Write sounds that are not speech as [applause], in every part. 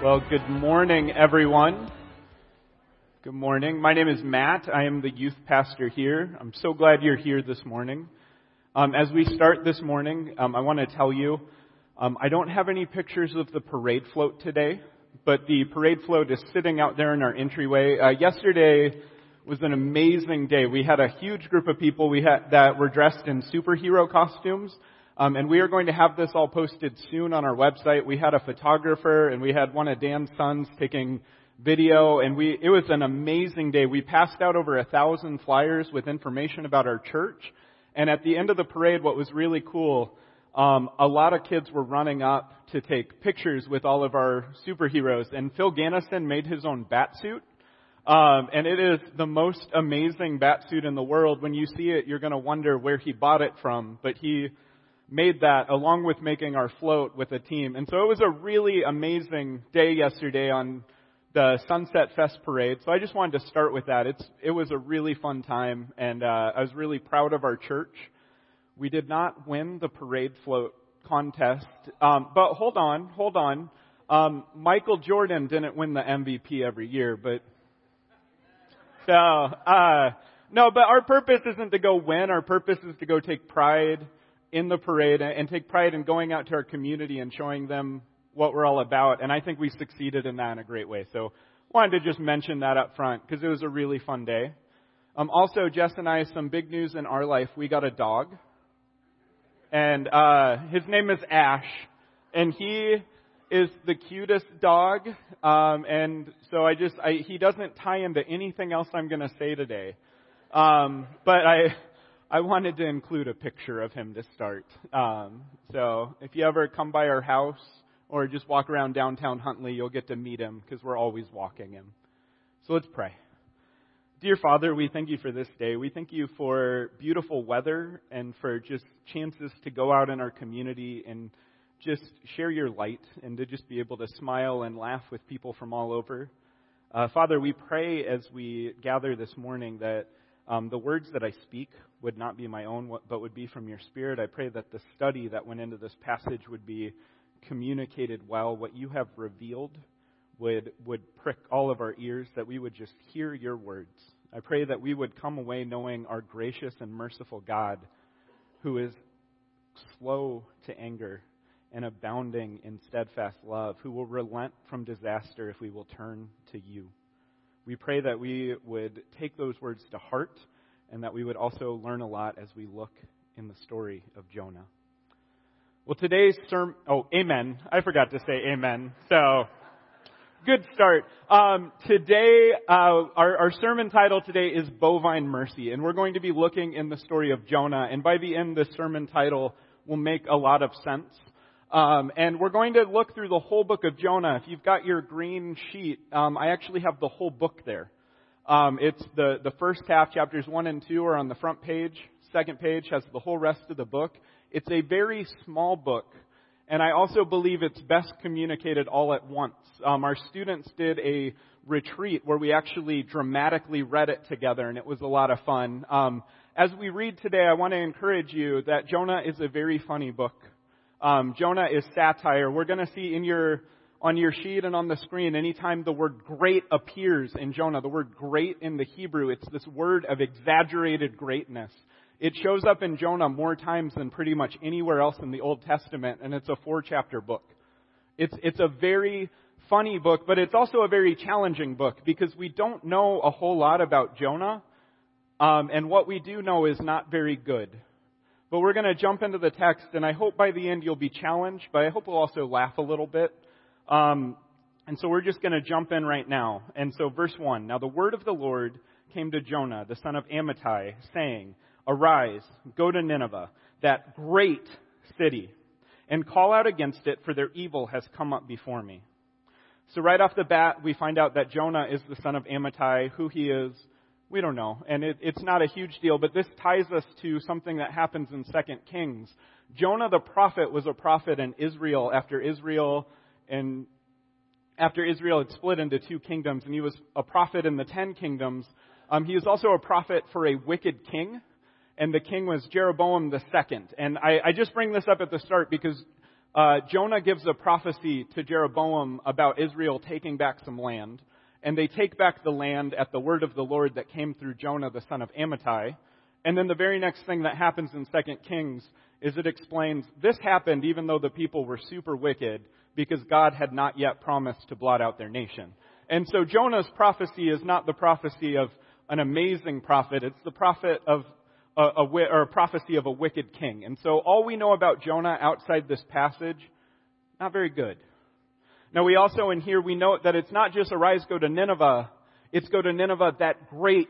Well, good morning, everyone. Good morning. My name is Matt. I am the youth pastor here. I'm so glad you're here this morning. Um, as we start this morning, um, I want to tell you um, I don't have any pictures of the parade float today, but the parade float is sitting out there in our entryway. Uh, yesterday was an amazing day. We had a huge group of people we had, that were dressed in superhero costumes. Um, and we are going to have this all posted soon on our website. We had a photographer and we had one of Dan's sons taking video and we, it was an amazing day. We passed out over a thousand flyers with information about our church. And at the end of the parade, what was really cool, um, a lot of kids were running up to take pictures with all of our superheroes. And Phil Gannison made his own bat suit. Um, and it is the most amazing bat suit in the world. When you see it, you're going to wonder where he bought it from. But he made that along with making our float with a team. And so it was a really amazing day yesterday on the Sunset Fest parade. So I just wanted to start with that. It's, it was a really fun time and, uh, I was really proud of our church. We did not win the parade float contest. Um, but hold on, hold on. Um, Michael Jordan didn't win the MVP every year, but so uh, no. But our purpose isn't to go win. Our purpose is to go take pride in the parade and take pride in going out to our community and showing them what we're all about. And I think we succeeded in that in a great way. So wanted to just mention that up front because it was a really fun day. Um, also, Jess and I, some big news in our life. We got a dog. And, uh, his name is Ash. And he is the cutest dog. Um, and so I just, I, he doesn't tie into anything else I'm going to say today. Um, but I, I wanted to include a picture of him to start. Um, so if you ever come by our house or just walk around downtown Huntley, you'll get to meet him because we're always walking him. So let's pray. Dear Father, we thank you for this day. We thank you for beautiful weather and for just chances to go out in our community and just share your light and to just be able to smile and laugh with people from all over. Uh, Father, we pray as we gather this morning that um, the words that I speak would not be my own, but would be from your Spirit. I pray that the study that went into this passage would be communicated well. What you have revealed would, would prick all of our ears, that we would just hear your words. I pray that we would come away knowing our gracious and merciful God, who is slow to anger and abounding in steadfast love, who will relent from disaster if we will turn to you. We pray that we would take those words to heart and that we would also learn a lot as we look in the story of Jonah. Well, today's sermon, oh, amen. I forgot to say amen. So, good start. Um, today, uh, our, our sermon title today is Bovine Mercy, and we're going to be looking in the story of Jonah. And by the end, the sermon title will make a lot of sense. Um, and we're going to look through the whole book of Jonah. If you've got your green sheet, um, I actually have the whole book there. Um, it's the, the first half, chapters 1 and 2 are on the front page. Second page has the whole rest of the book. It's a very small book, and I also believe it's best communicated all at once. Um, our students did a retreat where we actually dramatically read it together, and it was a lot of fun. Um, as we read today, I want to encourage you that Jonah is a very funny book. Um, Jonah is satire. We're going to see in your on your sheet and on the screen anytime the word great appears in Jonah. The word great in the Hebrew, it's this word of exaggerated greatness. It shows up in Jonah more times than pretty much anywhere else in the Old Testament, and it's a four chapter book. It's, it's a very funny book, but it's also a very challenging book because we don't know a whole lot about Jonah, um, and what we do know is not very good. But we're going to jump into the text, and I hope by the end you'll be challenged, but I hope we'll also laugh a little bit. Um, and so we're just going to jump in right now. And so, verse 1 Now the word of the Lord came to Jonah, the son of Amittai, saying, Arise, go to Nineveh, that great city, and call out against it, for their evil has come up before me. So, right off the bat, we find out that Jonah is the son of Amittai. Who he is, we don't know. And it, it's not a huge deal, but this ties us to something that happens in 2 Kings. Jonah the prophet was a prophet in Israel after Israel and after Israel had split into two kingdoms, and he was a prophet in the ten kingdoms. Um, he was also a prophet for a wicked king, and the king was Jeroboam the second. And I, I just bring this up at the start because uh, Jonah gives a prophecy to Jeroboam about Israel taking back some land. And they take back the land at the word of the Lord that came through Jonah, the son of Amittai. And then the very next thing that happens in 2 Kings is it explains this happened even though the people were super wicked because God had not yet promised to blot out their nation. And so Jonah's prophecy is not the prophecy of an amazing prophet, it's the prophet of a, a, or a prophecy of a wicked king. And so all we know about Jonah outside this passage, not very good. Now we also in here we note that it's not just arise go to Nineveh, it's go to Nineveh, that great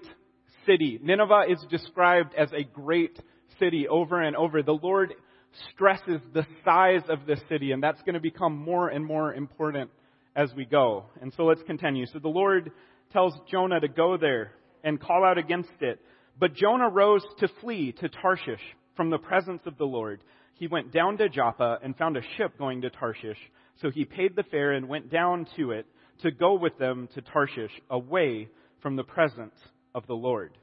city. Nineveh is described as a great city over and over. The Lord stresses the size of this city, and that's going to become more and more important as we go. And so let's continue. So the Lord tells Jonah to go there and call out against it. But Jonah rose to flee to Tarshish from the presence of the Lord. He went down to Joppa and found a ship going to Tarshish. So he paid the fare and went down to it to go with them to Tarshish, away from the presence of the Lord.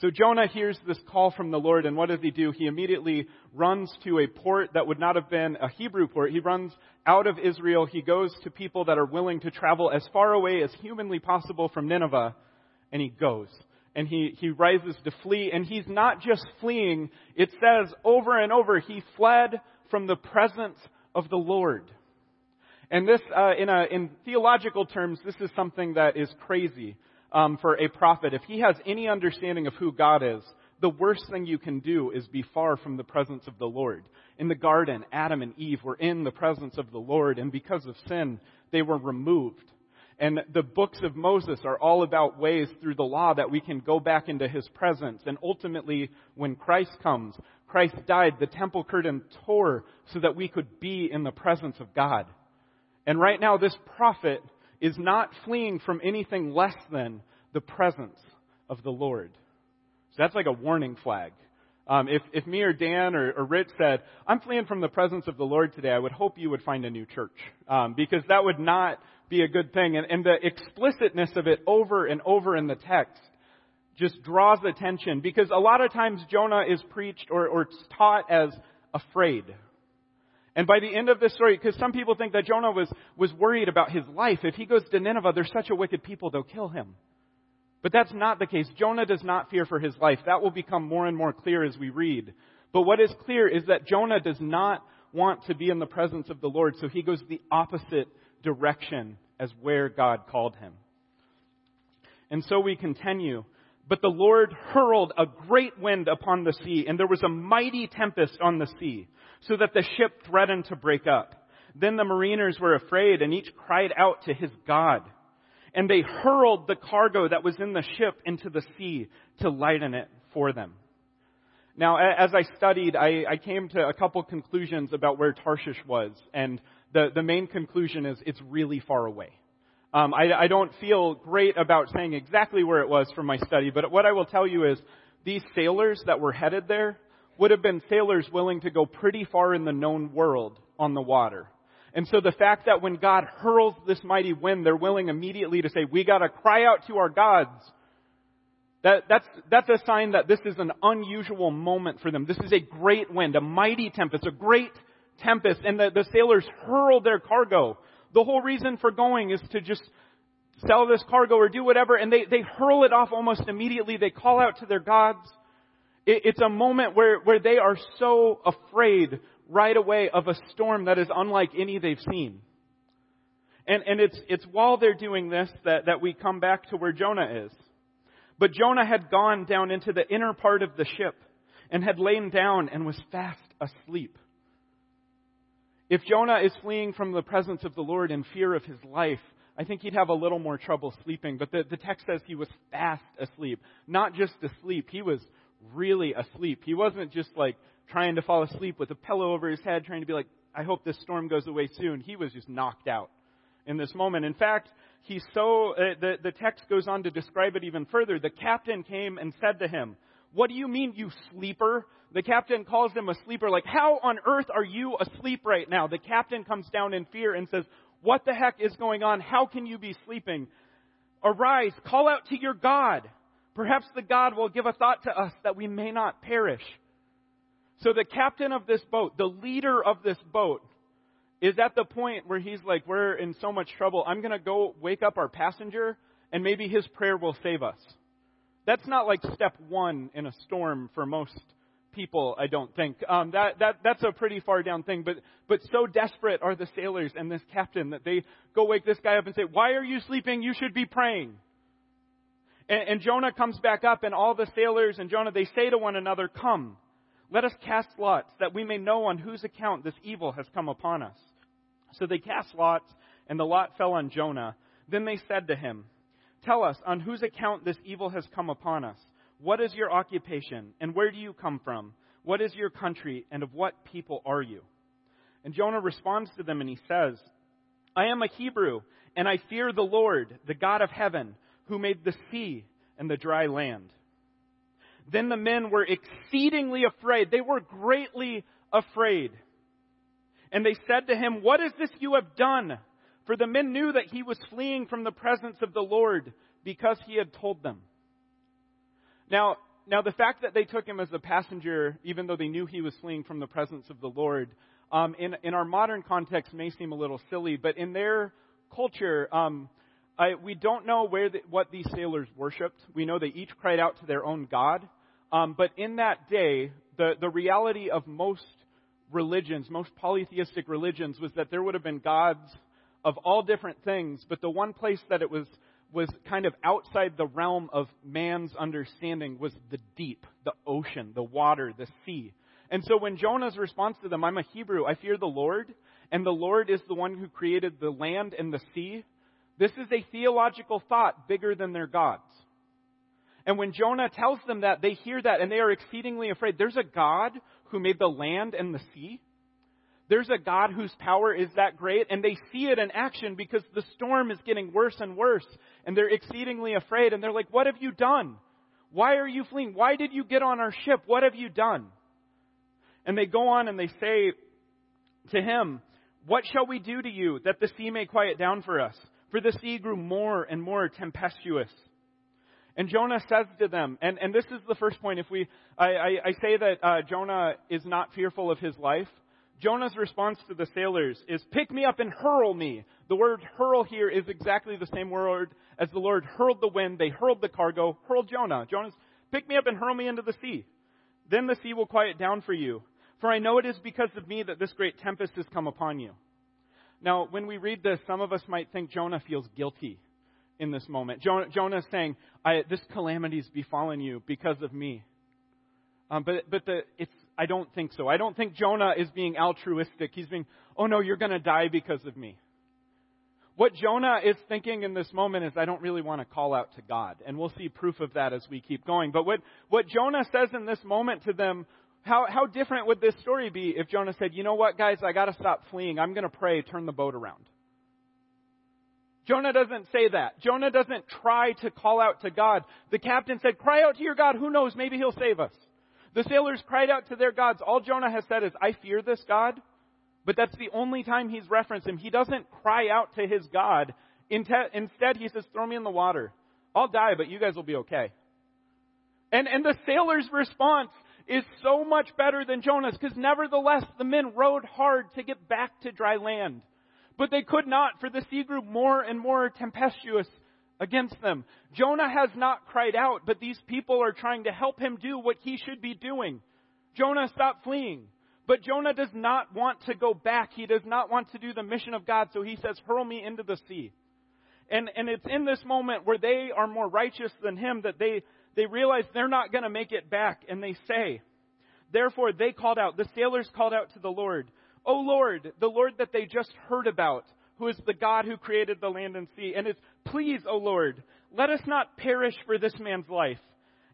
So Jonah hears this call from the Lord, and what does he do? He immediately runs to a port that would not have been a Hebrew port. He runs out of Israel. He goes to people that are willing to travel as far away as humanly possible from Nineveh, and he goes. And he, he rises to flee, and he's not just fleeing. It says over and over, he fled from the presence of the Lord. And this, uh, in, a, in theological terms, this is something that is crazy um, for a prophet, if he has any understanding of who God is, the worst thing you can do is be far from the presence of the Lord. In the garden, Adam and Eve were in the presence of the Lord, and because of sin, they were removed. And the books of Moses are all about ways through the law that we can go back into his presence. And ultimately, when Christ comes, Christ died, the temple curtain tore so that we could be in the presence of God. And right now, this prophet is not fleeing from anything less than the presence of the Lord. So that's like a warning flag. Um, if, if me or Dan or, or Rich said, I'm fleeing from the presence of the Lord today, I would hope you would find a new church. Um, because that would not be a good thing. And, and the explicitness of it over and over in the text just draws attention because a lot of times Jonah is preached or, or taught as afraid and by the end of this story, because some people think that Jonah was, was worried about his life. If he goes to Nineveh, they're such a wicked people, they'll kill him. But that's not the case. Jonah does not fear for his life. That will become more and more clear as we read. But what is clear is that Jonah does not want to be in the presence of the Lord, so he goes the opposite direction as where God called him. And so we continue. But the Lord hurled a great wind upon the sea, and there was a mighty tempest on the sea so that the ship threatened to break up. Then the mariners were afraid and each cried out to his God. And they hurled the cargo that was in the ship into the sea to lighten it for them. Now, as I studied, I, I came to a couple conclusions about where Tarshish was. And the, the main conclusion is it's really far away. Um, I, I don't feel great about saying exactly where it was from my study, but what I will tell you is these sailors that were headed there, would have been sailors willing to go pretty far in the known world on the water. And so the fact that when God hurls this mighty wind, they're willing immediately to say, we gotta cry out to our gods. That, that's, that's a sign that this is an unusual moment for them. This is a great wind, a mighty tempest, a great tempest, and the, the sailors hurl their cargo. The whole reason for going is to just sell this cargo or do whatever, and they, they hurl it off almost immediately. They call out to their gods. It's a moment where, where they are so afraid right away of a storm that is unlike any they've seen. And, and it's, it's while they're doing this that, that we come back to where Jonah is. But Jonah had gone down into the inner part of the ship and had lain down and was fast asleep. If Jonah is fleeing from the presence of the Lord in fear of his life, I think he'd have a little more trouble sleeping. But the, the text says he was fast asleep. Not just asleep, he was really asleep. He wasn't just like trying to fall asleep with a pillow over his head, trying to be like, I hope this storm goes away soon. He was just knocked out in this moment. In fact, he's so, uh, the, the text goes on to describe it even further. The captain came and said to him, What do you mean, you sleeper? The captain calls him a sleeper. Like, how on earth are you asleep right now? The captain comes down in fear and says, What the heck is going on? How can you be sleeping? Arise, call out to your God. Perhaps the God will give a thought to us that we may not perish. So the captain of this boat, the leader of this boat, is at the point where he's like, we're in so much trouble. I'm going to go wake up our passenger and maybe his prayer will save us. That's not like step one in a storm for most people, I don't think. Um, that, that, that's a pretty far down thing, but, but so desperate are the sailors and this captain that they go wake this guy up and say, why are you sleeping? You should be praying. And, and Jonah comes back up and all the sailors and Jonah, they say to one another, come, let us cast lots that we may know on whose account this evil has come upon us. So they cast lots and the lot fell on Jonah. Then they said to him, Tell us on whose account this evil has come upon us. What is your occupation, and where do you come from? What is your country, and of what people are you? And Jonah responds to them and he says, I am a Hebrew, and I fear the Lord, the God of heaven, who made the sea and the dry land. Then the men were exceedingly afraid. They were greatly afraid. And they said to him, What is this you have done? For the men knew that he was fleeing from the presence of the Lord because he had told them. Now, now the fact that they took him as a passenger, even though they knew he was fleeing from the presence of the Lord, um, in, in our modern context may seem a little silly, but in their culture, um, I, we don't know where the, what these sailors worshipped. We know they each cried out to their own God. Um, but in that day, the, the reality of most religions, most polytheistic religions, was that there would have been gods of all different things, but the one place that it was was kind of outside the realm of man's understanding was the deep, the ocean, the water, the sea. And so when Jonah's response to them, I'm a Hebrew, I fear the Lord, and the Lord is the one who created the land and the sea, this is a theological thought bigger than their gods. And when Jonah tells them that, they hear that and they are exceedingly afraid. There's a God who made the land and the sea. There's a God whose power is that great, and they see it in action because the storm is getting worse and worse, and they're exceedingly afraid, and they're like, What have you done? Why are you fleeing? Why did you get on our ship? What have you done? And they go on and they say to him, What shall we do to you that the sea may quiet down for us? For the sea grew more and more tempestuous. And Jonah says to them, and, and this is the first point. If we, I, I, I say that uh, Jonah is not fearful of his life. Jonah's response to the sailors is, Pick me up and hurl me. The word hurl here is exactly the same word as the Lord hurled the wind. They hurled the cargo, hurled Jonah. Jonah's, Pick me up and hurl me into the sea. Then the sea will quiet down for you. For I know it is because of me that this great tempest has come upon you. Now, when we read this, some of us might think Jonah feels guilty in this moment. Jonah, is saying, This calamity has befallen you because of me. Um, but but the, it's, I don't think so. I don't think Jonah is being altruistic. He's being, oh no, you're going to die because of me. What Jonah is thinking in this moment is, I don't really want to call out to God. And we'll see proof of that as we keep going. But what, what Jonah says in this moment to them, how, how different would this story be if Jonah said, you know what, guys, I got to stop fleeing. I'm to pray, turn the boat around. Jonah doesn't say that. Jonah doesn't try to call out to God. The captain said, cry out to your God. Who knows? Maybe he'll save us. The sailors cried out to their gods. All Jonah has said is, I fear this God. But that's the only time he's referenced him. He doesn't cry out to his God. Instead, he says, throw me in the water. I'll die, but you guys will be okay. And, and the sailor's response is so much better than Jonah's because nevertheless the men rowed hard to get back to dry land. But they could not for the sea grew more and more tempestuous against them. Jonah has not cried out, but these people are trying to help him do what he should be doing. Jonah, stop fleeing. But Jonah does not want to go back. He does not want to do the mission of God, so he says, hurl me into the sea. And, and it's in this moment where they are more righteous than him that they, they realize they're not going to make it back, and they say, Therefore they called out, the sailors called out to the Lord, O Lord, the Lord that they just heard about, who is the God who created the land and sea, and is, Please, O Lord, let us not perish for this man's life,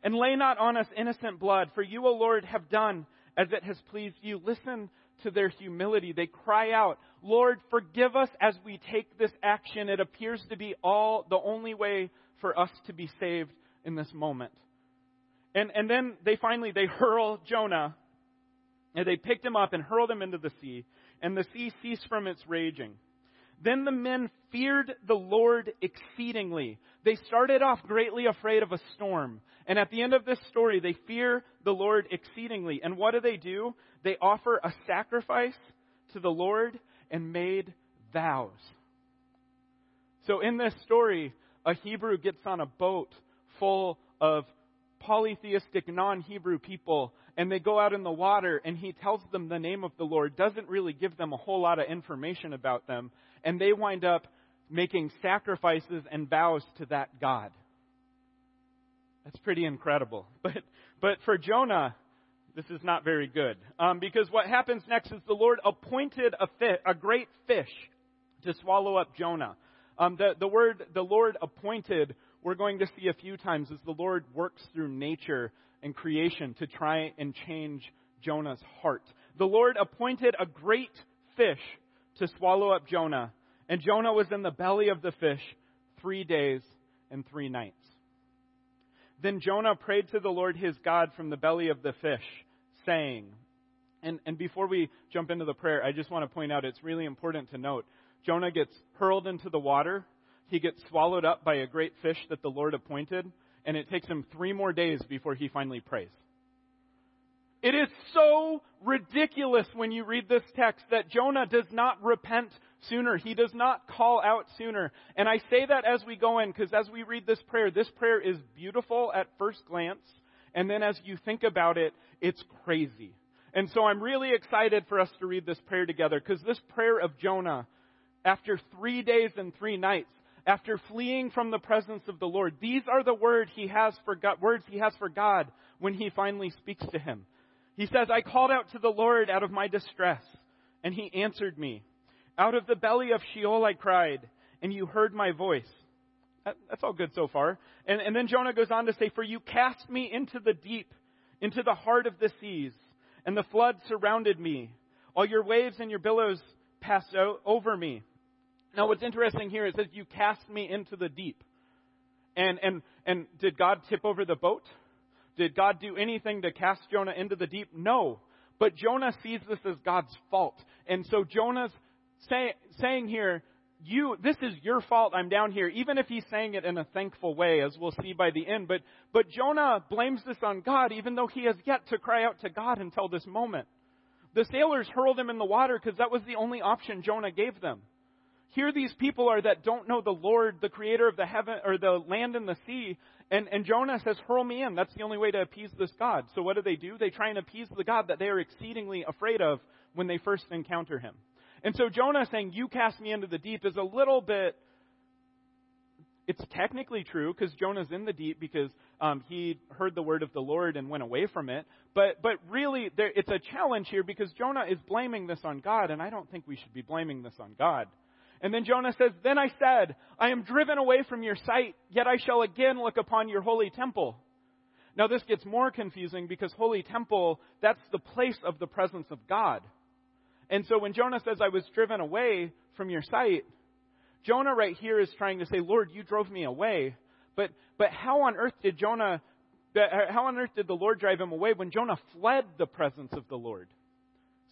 and lay not on us innocent blood, for you, O Lord, have done as it has pleased you. Listen to their humility. They cry out, Lord, forgive us as we take this action. It appears to be all the only way for us to be saved in this moment. And, and then they finally, they hurl Jonah, and they picked him up and hurled him into the sea, and the sea ceased from its raging. Then the men feared the Lord exceedingly. They started off greatly afraid of a storm. And at the end of this story, they fear the Lord exceedingly. And what do they do? They offer a sacrifice to the Lord and made vows. So in this story, a Hebrew gets on a boat full of polytheistic non-Hebrew people and they go out in the water and he tells them the name of the Lord, doesn't really give them a whole lot of information about them, and they wind up making sacrifices and vows to that God. That's pretty incredible. [laughs] But, but for Jonah, this is not very good. Um, because what happens next is the Lord appointed a, fish, a great fish to swallow up Jonah. Um, the, the word the Lord appointed, we're going to see a few times as the Lord works through nature and creation to try and change Jonah's heart. The Lord appointed a great fish to swallow up Jonah, and Jonah was in the belly of the fish three days and three nights. Then Jonah prayed to the Lord his God from the belly of the fish, saying, and, and before we jump into the prayer, I just want to point out it's really important to note Jonah gets hurled into the water. He gets swallowed up by a great fish that the Lord appointed, and it takes him three more days before he finally prays. It is so ridiculous when you read this text that Jonah does not repent sooner. He does not call out sooner. And I say that as we go in because as we read this prayer, this prayer is beautiful at first glance. And then as you think about it, it's crazy. And so I'm really excited for us to read this prayer together because this prayer of Jonah, after three days and three nights, after fleeing from the presence of the Lord, these are the word he has for God, words he has for God when he finally speaks to him. He says, I called out to the Lord out of my distress, and he answered me. Out of the belly of Sheol I cried, and you heard my voice. That's all good so far. And, and then Jonah goes on to say, For you cast me into the deep, into the heart of the seas, and the flood surrounded me. All your waves and your billows passed over me. Now what's interesting here is that you cast me into the deep. And, and, and did God tip over the boat? Did God do anything to cast Jonah into the deep? No. But Jonah sees this as God's fault. And so Jonah's say, saying here, you, this is your fault I'm down here, even if he's saying it in a thankful way, as we'll see by the end. But, but Jonah blames this on God, even though he has yet to cry out to God until this moment. The sailors hurled him in the water because that was the only option Jonah gave them. Here these people are that don't know the Lord, the creator of the heaven, or the land and the sea, and, and Jonah says, hurl me in. That's the only way to appease this God. So what do they do? They try and appease the God that they are exceedingly afraid of when they first encounter him. And so Jonah saying, you cast me into the deep is a little bit, it's technically true because Jonah's in the deep because um, he heard the word of the Lord and went away from it. But but really, there, it's a challenge here because Jonah is blaming this on God, and I don't think we should be blaming this on God. And then Jonah says, Then I said, I am driven away from your sight, yet I shall again look upon your holy temple. Now this gets more confusing because holy temple, that's the place of the presence of God. And so when Jonah says, I was driven away from your sight, Jonah right here is trying to say, Lord, you drove me away. But, but how on earth did Jonah, how on earth did the Lord drive him away when Jonah fled the presence of the Lord?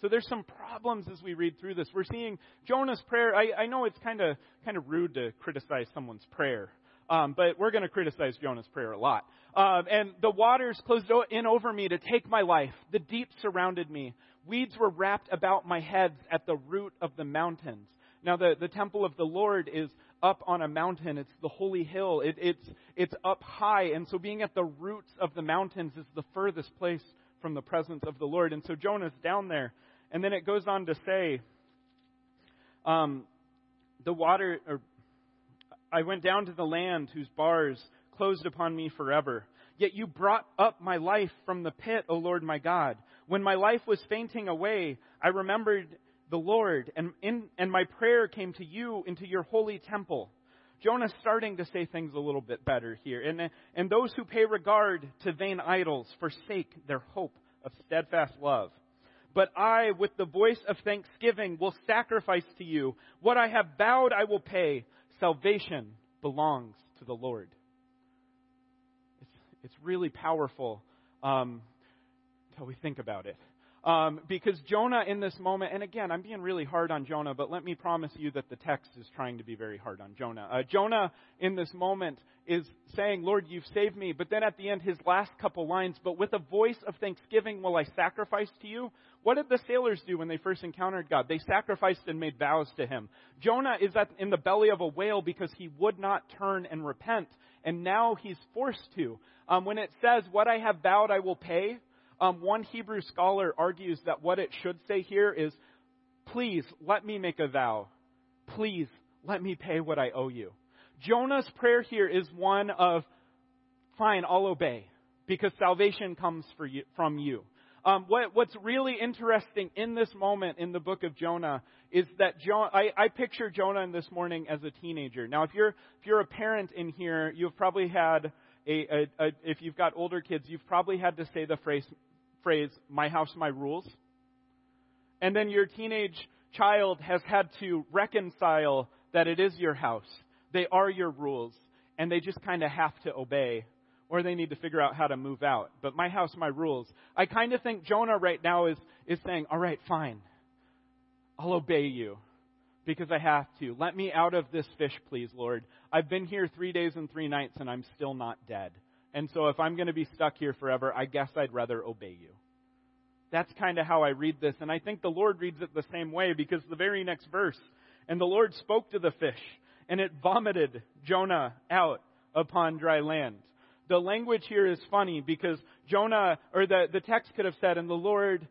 So there's some problems as we read through this. We're seeing Jonah's prayer. I, I know it's kind of kind of rude to criticize someone's prayer, um, but we're going to criticize Jonah's prayer a lot. Um, and the waters closed in over me to take my life. The deep surrounded me. Weeds were wrapped about my heads at the root of the mountains. Now the, the temple of the Lord is up on a mountain. It's the holy hill. It, it's, it's up high. And so being at the roots of the mountains is the furthest place from the presence of the Lord. And so Jonah's down there. And then it goes on to say, um, the water, or I went down to the land whose bars closed upon me forever. Yet you brought up my life from the pit, O Lord my God. When my life was fainting away, I remembered the Lord, and, in, and my prayer came to you into your holy temple. Jonah's starting to say things a little bit better here. And, and those who pay regard to vain idols forsake their hope of steadfast love. But I, with the voice of thanksgiving, will sacrifice to you. What I have vowed, I will pay. Salvation belongs to the Lord. It's, it's really powerful um, until we think about it. Um, because Jonah in this moment, and again, I'm being really hard on Jonah, but let me promise you that the text is trying to be very hard on Jonah. Uh, Jonah in this moment is saying, Lord, you've saved me. But then at the end, his last couple lines, but with a voice of thanksgiving will I sacrifice to you. What did the sailors do when they first encountered God? They sacrificed and made vows to him. Jonah is at, in the belly of a whale because he would not turn and repent. And now he's forced to. Um, when it says, what I have vowed I will pay, um, one Hebrew scholar argues that what it should say here is, please let me make a vow. Please let me pay what I owe you. Jonah's prayer here is one of, fine, I'll obey because salvation comes you, from you. Um, what, what's really interesting in this moment in the book of Jonah is that jo- I, I picture Jonah in this morning as a teenager. Now, if you're if you're a parent in here, you've probably had a, a, a if you've got older kids, you've probably had to say the phrase phrase, my house, my rules. And then your teenage child has had to reconcile that it is your house. They are your rules. And they just kind of have to obey. Or they need to figure out how to move out. But my house, my rules. I kind of think Jonah right now is, is saying, all right, fine. I'll obey you because I have to. Let me out of this fish, please, Lord. I've been here three days and three nights and I'm still not dead. And so if I'm going to be stuck here forever, I guess I'd rather obey you. That's kind of how I read this. And I think the Lord reads it the same way because the very next verse, and the Lord spoke to the fish, and it vomited Jonah out upon dry land. The language here is funny because Jonah, or the, the text could have said, and the Lord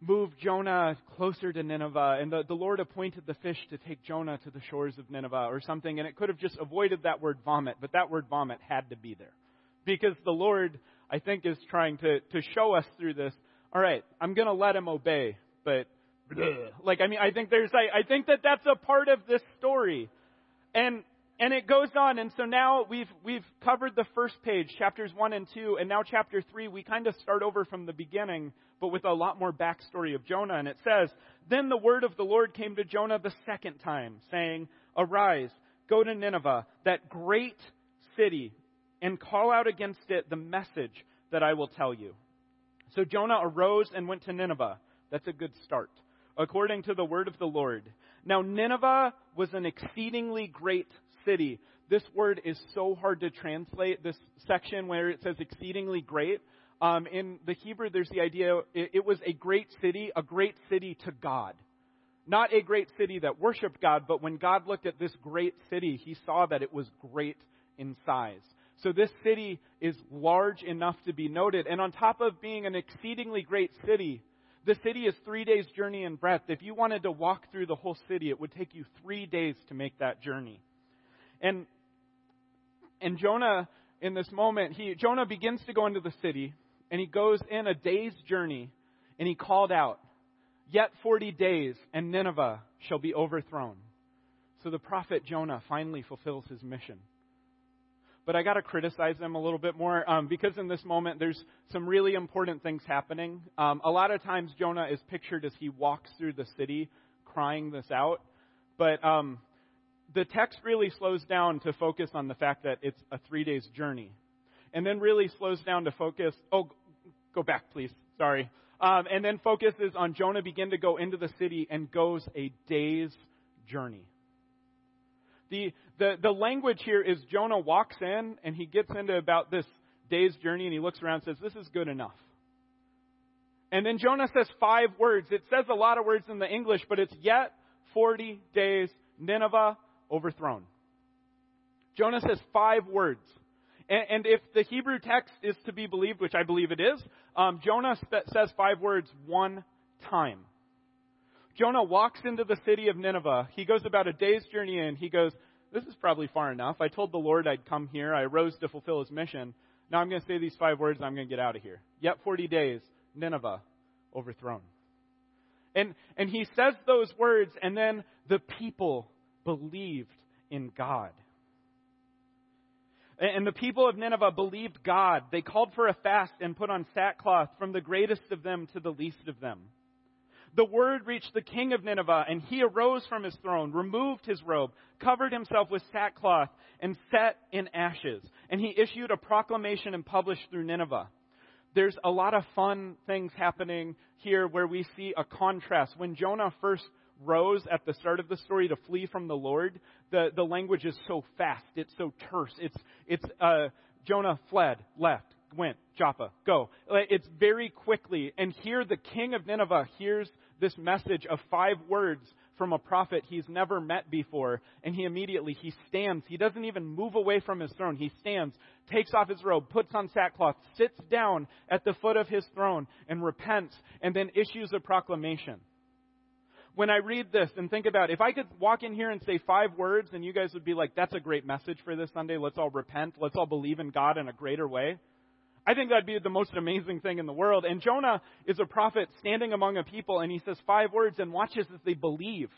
moved Jonah closer to Nineveh, and the, the Lord appointed the fish to take Jonah to the shores of Nineveh, or something, and it could have just avoided that word vomit, but that word vomit had to be there because the Lord, I think, is trying to, to show us through this. All right, I'm going to let him obey, but like I mean, I think there's I, I think that that's a part of this story, and and it goes on, and so now we've we've covered the first page, chapters one and two, and now chapter three. We kind of start over from the beginning, but with a lot more backstory of Jonah. And it says, "Then the word of the Lord came to Jonah the second time, saying, Arise, go to Nineveh, that great city, and call out against it the message that I will tell you. So Jonah arose and went to Nineveh. That's a good start. According to the word of the Lord. Now Nineveh was an exceedingly great city. This word is so hard to translate. This section where it says exceedingly great. Um, in the Hebrew, there's the idea it, it was a great city, a great city to God. Not a great city that worshiped God, but when God looked at this great city, he saw that it was great in size. So this city is large enough to be noted. And on top of being an exceedingly great city, the city is three days' journey in breadth. If you wanted to walk through the whole city, it would take you three days to make that journey. And and Jonah, in this moment, he Jonah begins to go into the city, and he goes in a day's journey, and he called out, Yet forty days, and Nineveh shall be overthrown. So the prophet Jonah finally fulfills his mission but I got to criticize them a little bit more um, because in this moment there's some really important things happening. Um, a lot of times Jonah is pictured as he walks through the city crying this out, but um, the text really slows down to focus on the fact that it's a three days journey, and then really slows down to focus. Oh, go back, please. Sorry. Um, and then focuses on Jonah begin to go into the city and goes a day's journey. The, the, the language here is Jonah walks in and he gets into about this day's journey and he looks around and says, This is good enough. And then Jonah says five words. It says a lot of words in the English, but it's yet 40 days, Nineveh overthrown. Jonah says five words. And, and if the Hebrew text is to be believed, which I believe it is, um, Jonah sp- says five words one time. Jonah walks into the city of Nineveh. He goes about a day's journey in. He goes, This is probably far enough. I told the Lord I'd come here. I rose to fulfill his mission. Now I'm going to say these five words I'm going to get out of here. Yet 40 days, Nineveh overthrown. And, and he says those words, and then the people believed in God. And the people of Nineveh believed God. They called for a fast and put on sackcloth from the greatest of them to the least of them the word reached the king of Nineveh, and he arose from his throne, removed his robe, covered himself with sackcloth, and sat in ashes. And he issued a proclamation and published through Nineveh. there's a lot of fun things happening here where we see a contrast. When Jonah first rose at the start of the story to flee from the Lord, the, the language is so fast. It's so terse. It's, it's, uh, Jonah fled, left, went, Joppa, go. It's very quickly. And here the king of Nineveh hears this message of five words from a prophet he's never met before, and he immediately, he stands. He doesn't even move away from his throne. He stands, takes off his robe, puts on sackcloth, sits down at the foot of his throne, and repents, and then issues a proclamation when I read this and think about if I could walk in here and say five words and you guys would be like, that's a great message for this Sunday. Let's all repent. Let's all believe in God in a greater way. I think that'd be the most amazing thing in the world. And Jonah is a prophet standing among a people and he says five words and watches as they believe.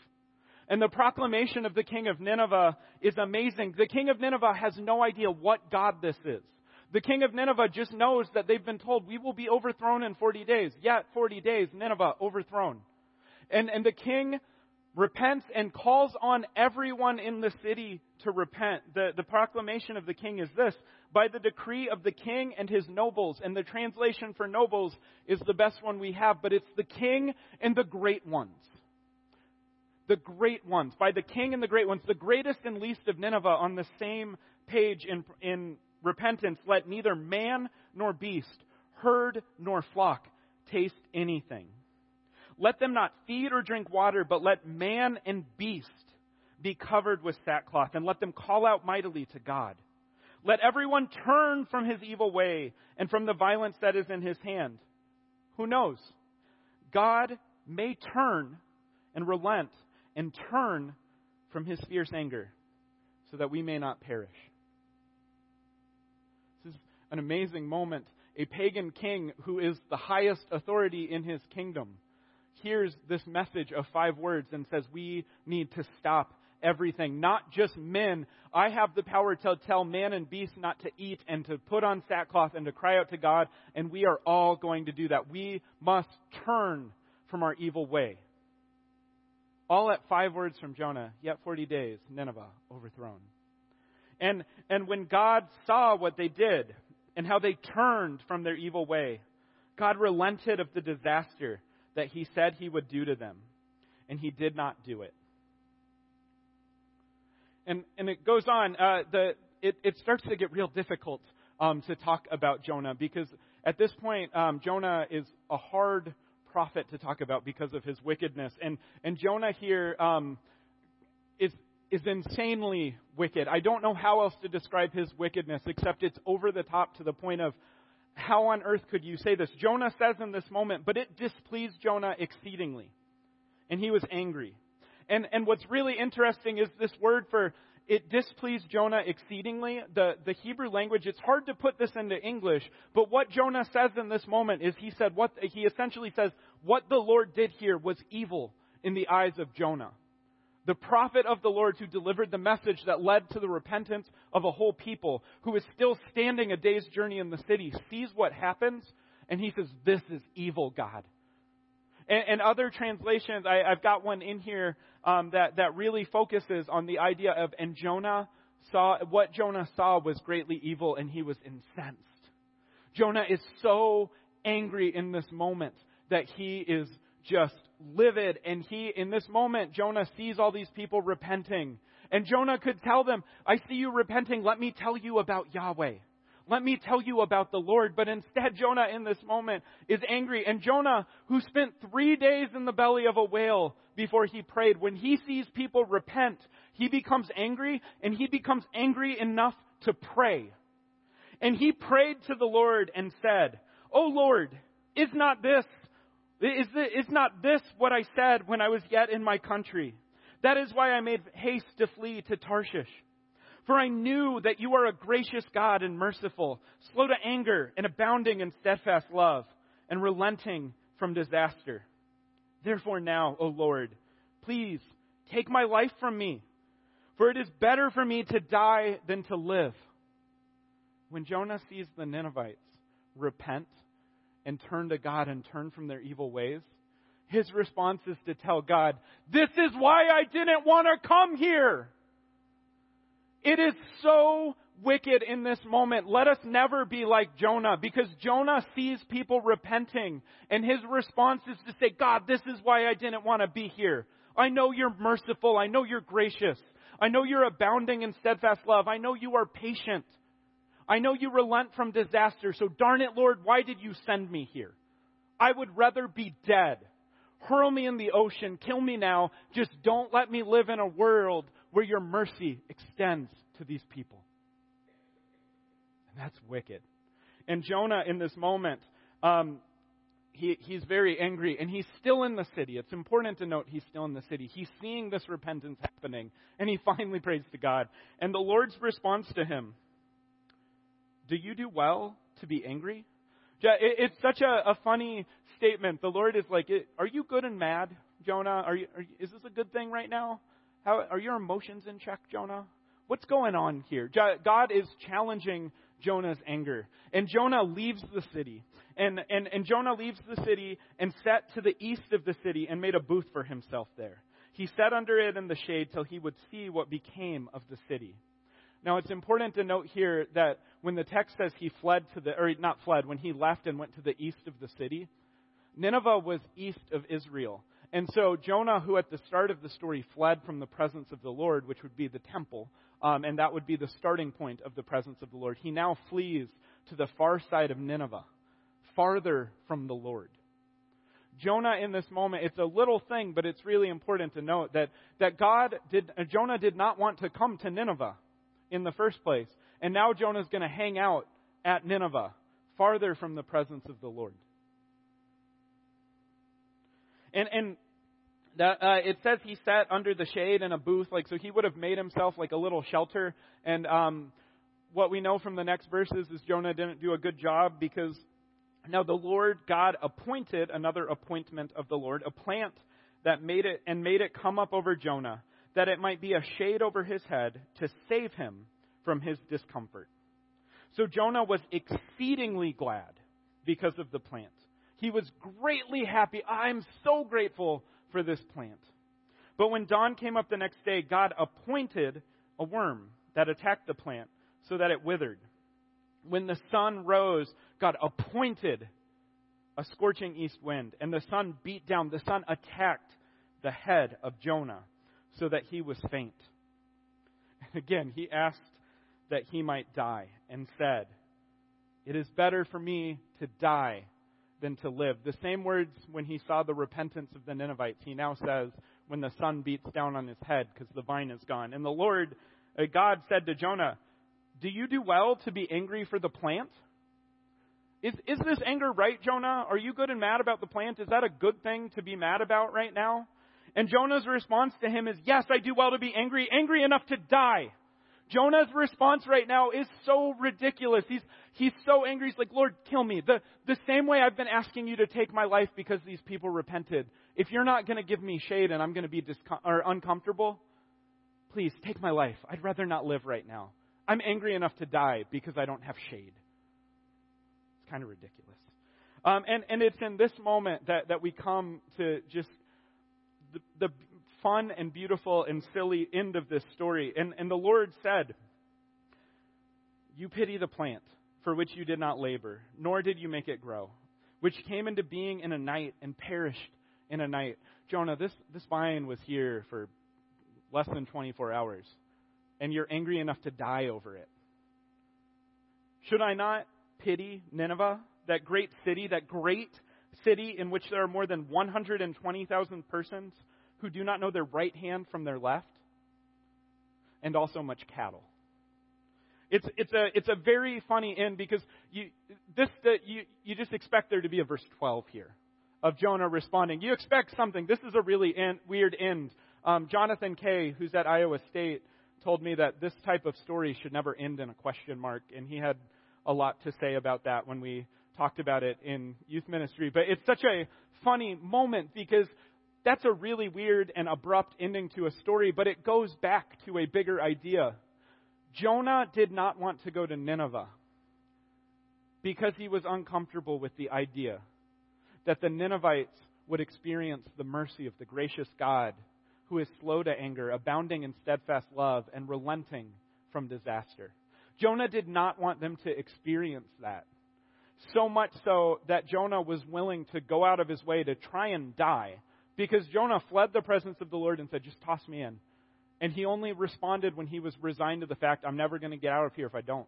And the proclamation of the king of Nineveh is amazing. The king of Nineveh has no idea what God this is. The king of Nineveh just knows that they've been told, we will be overthrown in 40 days. Yet, 40 days, Nineveh overthrown. And, and the king repents and calls on everyone in the city to repent. The, the proclamation of the king is this by the decree of the king and his nobles. And the translation for nobles is the best one we have, but it's the king and the great ones. The great ones. By the king and the great ones. The greatest and least of Nineveh on the same page in, in repentance. Let neither man nor beast, herd nor flock taste anything. Let them not feed or drink water, but let man and beast be covered with sackcloth, and let them call out mightily to God. Let everyone turn from his evil way and from the violence that is in his hand. Who knows? God may turn and relent and turn from his fierce anger so that we may not perish. This is an amazing moment. A pagan king who is the highest authority in his kingdom hears this message of five words and says, We need to stop everything, not just men. I have the power to tell man and beast not to eat and to put on sackcloth and to cry out to God, and we are all going to do that. We must turn from our evil way. All at five words from Jonah, yet 40 days, Nineveh overthrown. And, and when God saw what they did and how they turned from their evil way, God relented of the disaster that he said he would do to them, and he did not do it. And, and it goes on, uh, the, it, it starts to get real difficult um, to talk about Jonah because at this point, um, Jonah is a hard prophet to talk about because of his wickedness. And, and Jonah here um, is, is insanely wicked. I don't know how else to describe his wickedness except it's over the top to the point of how on earth could you say this? Jonah says in this moment, but it displeased Jonah exceedingly. And he was angry. And, and what's really interesting is this word for it displeased Jonah exceedingly. The, the Hebrew language, it's hard to put this into English, but what Jonah says in this moment is he said what, he essentially says, what the Lord did here was evil in the eyes of Jonah the prophet of the Lord who delivered the message that led to the repentance of a whole people, who is still standing a day's journey in the city, sees what happens, and he says, This is evil, God. And, and other translations, I, have got one in here um, that, that really focuses on the idea of, and Jonah saw, what Jonah saw was greatly evil, and he was incensed. Jonah is so angry in this moment that he is just livid. And he, in this moment, Jonah sees all these people repenting. And Jonah could tell them, I see you repenting. Let me tell you about Yahweh. Let me tell you about the Lord. But instead, Jonah in this moment is angry. And Jonah, who spent three days in the belly of a whale before he prayed, when he sees people repent, he becomes angry and he becomes angry enough to pray. And he prayed to the Lord and said, Oh Lord, is not this is, the, is not this what I said when I was yet in my country? That is why I made haste to flee to Tarshish. For I knew that you are a gracious God and merciful, slow to anger and abounding in steadfast love, and relenting from disaster. Therefore now, O Lord, please take my life from me, for it is better for me to die than to live. When Jonah sees the Ninevites repent and turn to God and turn from their evil ways, his response is to tell God, This is why I didn't want to come here. It is so wicked in this moment. Let us never be like Jonah because Jonah sees people repenting and his response is to say, God, this is why I didn't want to be here. I know you're merciful. I know you're gracious. I know you're abounding in steadfast love. I know you are patient. I know you relent from disaster. So darn it, Lord, why did you send me here? I would rather be dead. Hurl me in the ocean. Kill me now. Just don't let me live in a world where your mercy extends to these people. And that's wicked. And Jonah, in this moment, um, he, he's very angry and he's still in the city. It's important to note he's still in the city. He's seeing this repentance happening and he [laughs] finally prays to God. And the Lord's response to him, do you do well to be angry? It's such a, a funny statement. The Lord is like, are you good and mad, Jonah? Are you, are, is this a good thing right now? How, are your emotions in check, Jonah? What's going on here? God is challenging Jonah's anger. And Jonah leaves the city. And, and, and Jonah leaves the city and sat to the east of the city and made a booth for himself there. He sat under it in the shade till he would see what became of the city. Now it's important to note here that when the text says he fled to the, or not fled, when he left and went to the east of the city, Nineveh was east of Israel. And so Jonah, who at the start of the story fled from the presence of the Lord, which would be the temple, um, and that would be the starting point of the presence of the Lord, he now flees to the far side of Nineveh, farther from the Lord. Jonah in this moment, it's a little thing, but it's really important to note that, that God did, Jonah did not want to come to Nineveh in the first place. And now Jonah is going to hang out at Nineveh, farther from the presence of the Lord. And, and that, uh, it says he sat under the shade in a booth, like so he would have made himself like a little shelter. And um, what we know from the next verses is Jonah didn't do a good job because now the Lord God appointed another appointment of the Lord, a plant that made it and made it come up over Jonah, that it might be a shade over his head to save him from his discomfort. So Jonah was exceedingly glad because of the plant. He was greatly happy. I'm so grateful for this plant. But when dawn came up the next day, God appointed a worm that attacked the plant so that it withered. When the sun rose, God appointed a scorching east wind, and the sun beat down. The sun attacked the head of Jonah so that he was faint. And again, he asked that he might die and said, It is better for me to die than to live. The same words when he saw the repentance of the Ninevites, he now says when the sun beats down on his head because the vine is gone. And the Lord, uh, God said to Jonah, Do you do well to be angry for the plant? Is, is this anger right, Jonah? Are you good and mad about the plant? Is that a good thing to be mad about right now? And Jonah's response to him is, Yes, I do well to be angry, angry enough to die. Jonah's response right now is so ridiculous. He's, he's so angry. He's like, Lord, kill me. The, the same way I've been asking you to take my life because these people repented. If you're not going to give me shade and I'm going to be discom- or uncomfortable, please take my life. I'd rather not live right now. I'm angry enough to die because I don't have shade. It's kind of ridiculous. Um, and, and it's in this moment that, that we come to just the, the fun and beautiful and silly end of this story. And, and the Lord said, You pity the plant for which you did not labor, nor did you make it grow, which came into being in a night and perished in a night. Jonah, this, this vine was here for less than 24 hours, and you're angry enough to die over it. Should I not pity Nineveh, that great city, that great city in which there are more than 120,000 persons who do not know their right hand from their left, and also much cattle. It's, it's, a, it's a very funny end because you, this, the, you, you just expect there to be a verse 12 here of Jonah responding. You expect something. This is a really end, weird end. Um, Jonathan Kay, who's at Iowa State, told me that this type of story should never end in a question mark, and he had a lot to say about that when we talked about it in youth ministry. But it's such a funny moment because that's a really weird and abrupt ending to a story, but it goes back to a bigger idea. Jonah did not want to go to Nineveh because he was uncomfortable with the idea that the Ninevites would experience the mercy of the gracious God who is slow to anger, abounding in steadfast love, and relenting from disaster. Jonah did not want them to experience that. So much so that Jonah was willing to go out of his way to try and die because Jonah fled the presence of the Lord and said, Just toss me in. And he only responded when he was resigned to the fact, I'm never going to get out of here if I don't.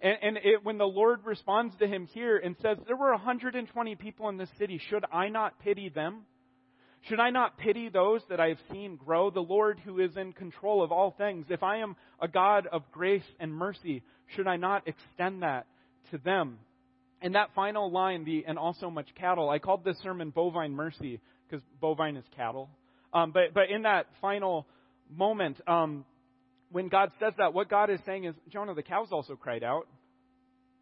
And, and it, when the Lord responds to him here and says, There were 120 people in this city, should I not pity them? Should I not pity those that I have seen grow? The Lord who is in control of all things. If I am a God of grace and mercy, should I not extend that to them? And that final line, the and also much cattle, I called this sermon bovine mercy because bovine is cattle. Um, but but in that final moment, um, when God says that, what God is saying is, Jonah, the cows also cried out.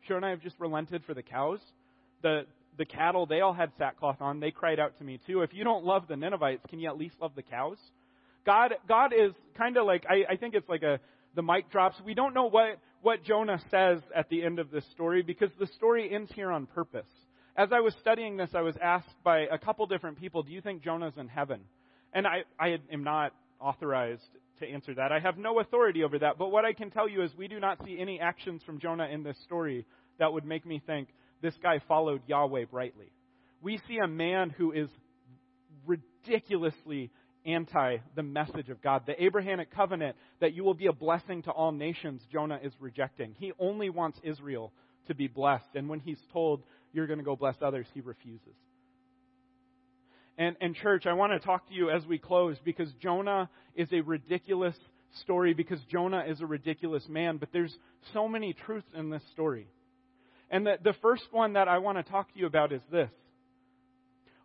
Shouldn't I have just relented for the cows? The the cattle, they all had sackcloth on. They cried out to me too. If you don't love the Ninevites, can you at least love the cows? God, God is kind of like, I, I think it's like a, the mic drops. We don't know what, what Jonah says at the end of this story because the story ends here on purpose. As I was studying this, I was asked by a couple different people, do you think Jonah's in heaven? And I, I am not authorized to answer that. I have no authority over that. But what I can tell you is we do not see any actions from Jonah in this story that would make me think this guy followed Yahweh brightly. We see a man who is ridiculously anti the message of God. The Abrahamic covenant that you will be a blessing to all nations, Jonah is rejecting. He only wants Israel to be blessed. And when he's told, you're going to go bless others, he refuses. And, and church, I want to talk to you as we close because Jonah is a ridiculous story because Jonah is a ridiculous man, but there's so many truths in this story. And the, the first one that I want to talk to you about is this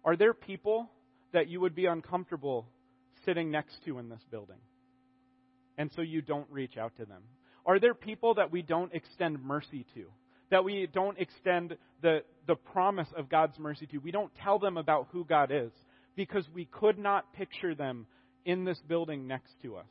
Are there people that you would be uncomfortable sitting next to in this building? And so you don't reach out to them? Are there people that we don't extend mercy to? That we don't extend the, the promise of God's mercy to? We don't tell them about who God is because we could not picture them in this building next to us.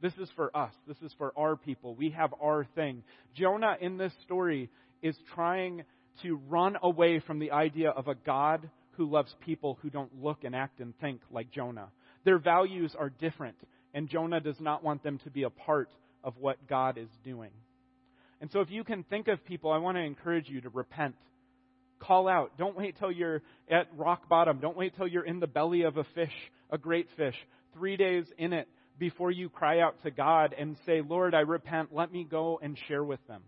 This is for us. This is for our people. We have our thing. Jonah in this story is trying to run away from the idea of a God who loves people who don't look and act and think like Jonah. Their values are different, and Jonah does not want them to be a part of what God is doing. And so, if you can think of people, I want to encourage you to repent. Call out. Don't wait till you're at rock bottom. Don't wait till you're in the belly of a fish, a great fish, three days in it before you cry out to God and say, Lord, I repent. Let me go and share with them.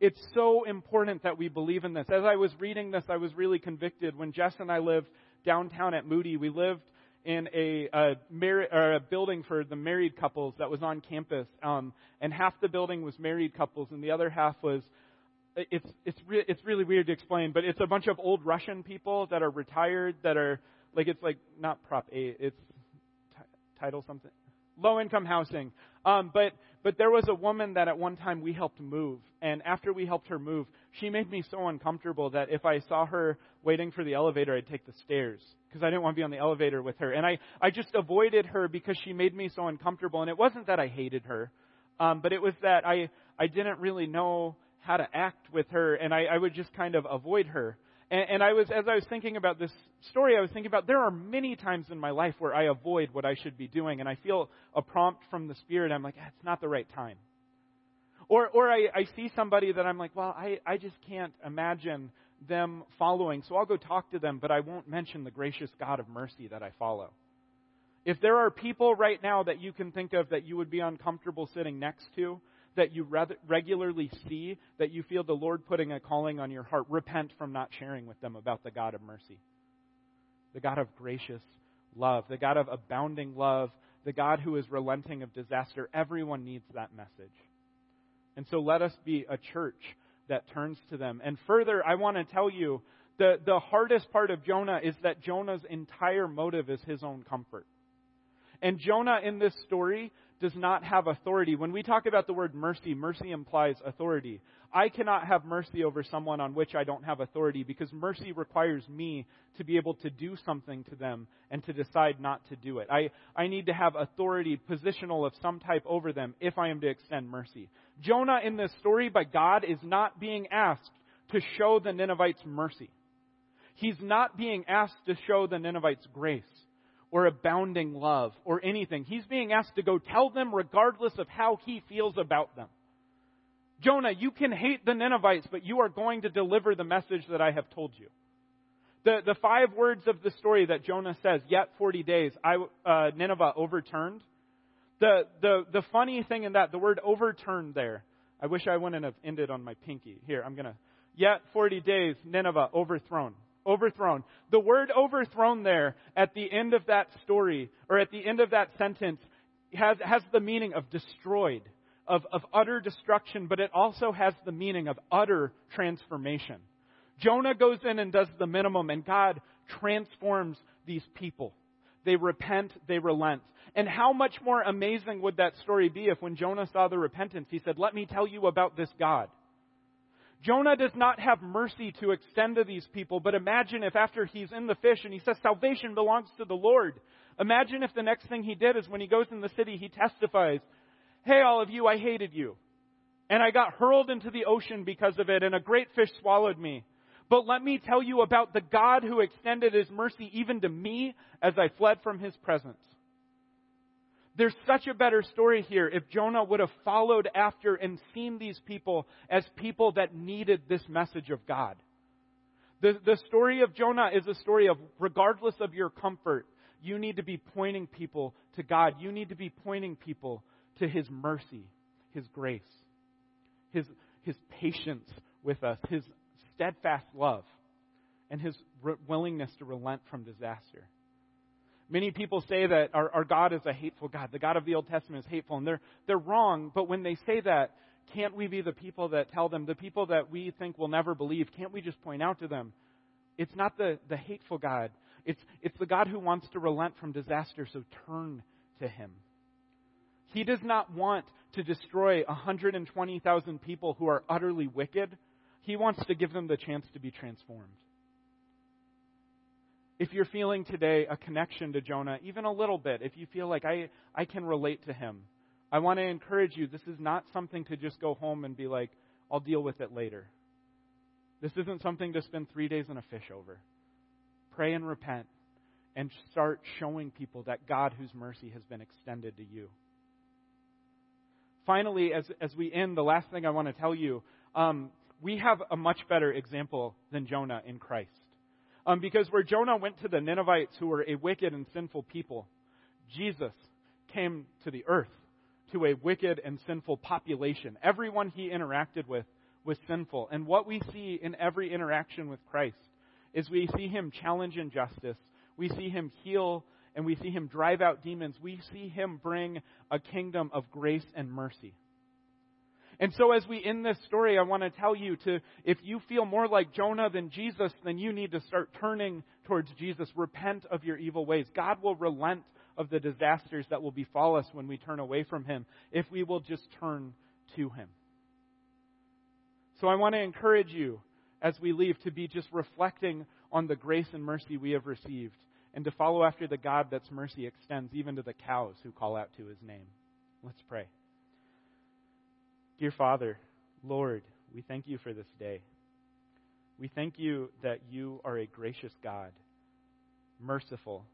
It's so important that we believe in this. As I was reading this, I was really convicted. When Jess and I lived downtown at Moody, we lived in a, a, mar- a building for the married couples that was on campus, um, and half the building was married couples, and the other half was. It's it's re- it's really weird to explain, but it's a bunch of old Russian people that are retired that are like it's like not Prop A, it's t- title something low income housing. Um, but but there was a woman that at one time we helped move, and after we helped her move, she made me so uncomfortable that if I saw her waiting for the elevator, I'd take the stairs because I didn't want to be on the elevator with her, and I I just avoided her because she made me so uncomfortable. And it wasn't that I hated her, um, but it was that I I didn't really know how to act with her, and I, I would just kind of avoid her. And, and I was, as I was thinking about this story, I was thinking about there are many times in my life where I avoid what I should be doing, and I feel a prompt from the Spirit. I'm like, ah, it's not the right time. Or, or I, I see somebody that I'm like, well, I, I just can't imagine them following, so I'll go talk to them, but I won't mention the gracious God of mercy that I follow. If there are people right now that you can think of that you would be uncomfortable sitting next to, that you regularly see, that you feel the Lord putting a calling on your heart, repent from not sharing with them about the God of mercy, the God of gracious love, the God of abounding love, the God who is relenting of disaster. Everyone needs that message. And so let us be a church that turns to them. And further, I want to tell you the, the hardest part of Jonah is that Jonah's entire motive is his own comfort. And Jonah in this story does not have authority. When we talk about the word mercy, mercy implies authority. I cannot have mercy over someone on which I don't have authority because mercy requires me to be able to do something to them and to decide not to do it. I, I need to have authority, positional of some type over them if I am to extend mercy. Jonah in this story by God is not being asked to show the Ninevites mercy. He's not being asked to show the Ninevites grace or abounding love or anything. He's being asked to go tell them regardless of how he feels about them. Jonah, you can hate the Ninevites, but you are going to deliver the message that I have told you. The, the five words of the story that Jonah says, yet 40 days, I, uh, Nineveh overturned. The, the, the funny thing in that, the word overturned there, I wish I wouldn't have ended on my pinky. Here, I'm gonna, yet 40 days, Nineveh overthrown. Overthrown. The word overthrown there at the end of that story, or at the end of that sentence, has, has the meaning of destroyed, of, of utter destruction, but it also has the meaning of utter transformation. Jonah goes in and does the minimum, and God transforms these people. They repent, they relent. And how much more amazing would that story be if when Jonah saw the repentance, he said, Let me tell you about this God. Jonah does not have mercy to extend to these people, but imagine if after he's in the fish and he says salvation belongs to the Lord. Imagine if the next thing he did is when he goes in the city, he testifies, Hey, all of you, I hated you. And I got hurled into the ocean because of it, and a great fish swallowed me. But let me tell you about the God who extended his mercy even to me as I fled from his presence. There's such a better story here if Jonah would have followed after and seen these people as people that needed this message of God. The, the story of Jonah is a story of, regardless of your comfort, you need to be pointing people to God. You need to be pointing people to His mercy, His grace, His, His patience with us, His steadfast love and his re- willingness to relent from disaster. Many people say that our, our God is a hateful God. The God of the Old Testament is hateful, and they're, they're wrong, but when they say that, can't we be the people that tell them, the people that we think will never believe, can't we just point out to them, it's not the, the hateful God. It's, it's the God who wants to relent from disaster, so turn to him. He does not want to destroy 120,000 people who are utterly wicked he wants to give them the chance to be transformed. If you're feeling today a connection to Jonah, even a little bit, if you feel like I, I can relate to him, I want to encourage you this is not something to just go home and be like, I'll deal with it later. This isn't something to spend three days in a fish over. Pray and repent and start showing people that God, whose mercy has been extended to you. Finally, as, as we end, the last thing I want to tell you um, we have a much better example than Jonah in Christ. Um, because where Jonah went to the Ninevites, who were a wicked and sinful people, Jesus came to the earth to a wicked and sinful population. Everyone he interacted with was sinful. And what we see in every interaction with Christ is we see him challenge injustice, we see him heal, and we see him drive out demons. We see him bring a kingdom of grace and mercy. And so as we end this story, I want to tell you to, if you feel more like Jonah than Jesus, then you need to start turning towards Jesus. Repent of your evil ways. God will relent of the disasters that will befall us when we turn away from Him, if we will just turn to Him. So I want to encourage you as we leave to be just reflecting on the grace and mercy we have received and to follow after the God that's mercy extends even to the cows who call out to his name. Let's pray. Dear Father, Lord, we thank you for this day. We thank you that you are a gracious God, merciful,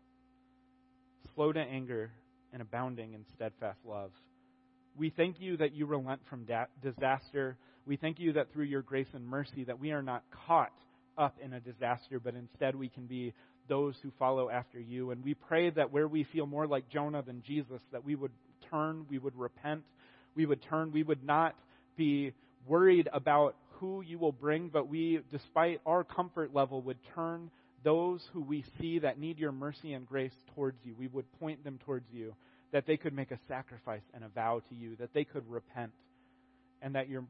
slow to anger, and abounding in steadfast love. We thank you that you relent from da- disaster. We thank you that through your grace and mercy that we are not caught up in a disaster, but instead we can be those who follow after you. And we pray that where we feel more like Jonah than Jesus, that we would turn, we would repent, we would turn. We would not be worried about who you will bring, but we, despite our comfort level, would turn those who we see that need your mercy and grace towards you. We would point them towards you, that they could make a sacrifice and a vow to you, that they could repent, and that your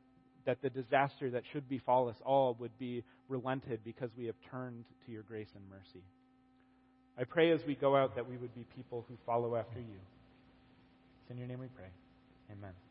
that the disaster that should befall us all would be relented because we have turned to your grace and mercy. I pray as we go out that we would be people who follow after you. It's in your name we pray. Amen.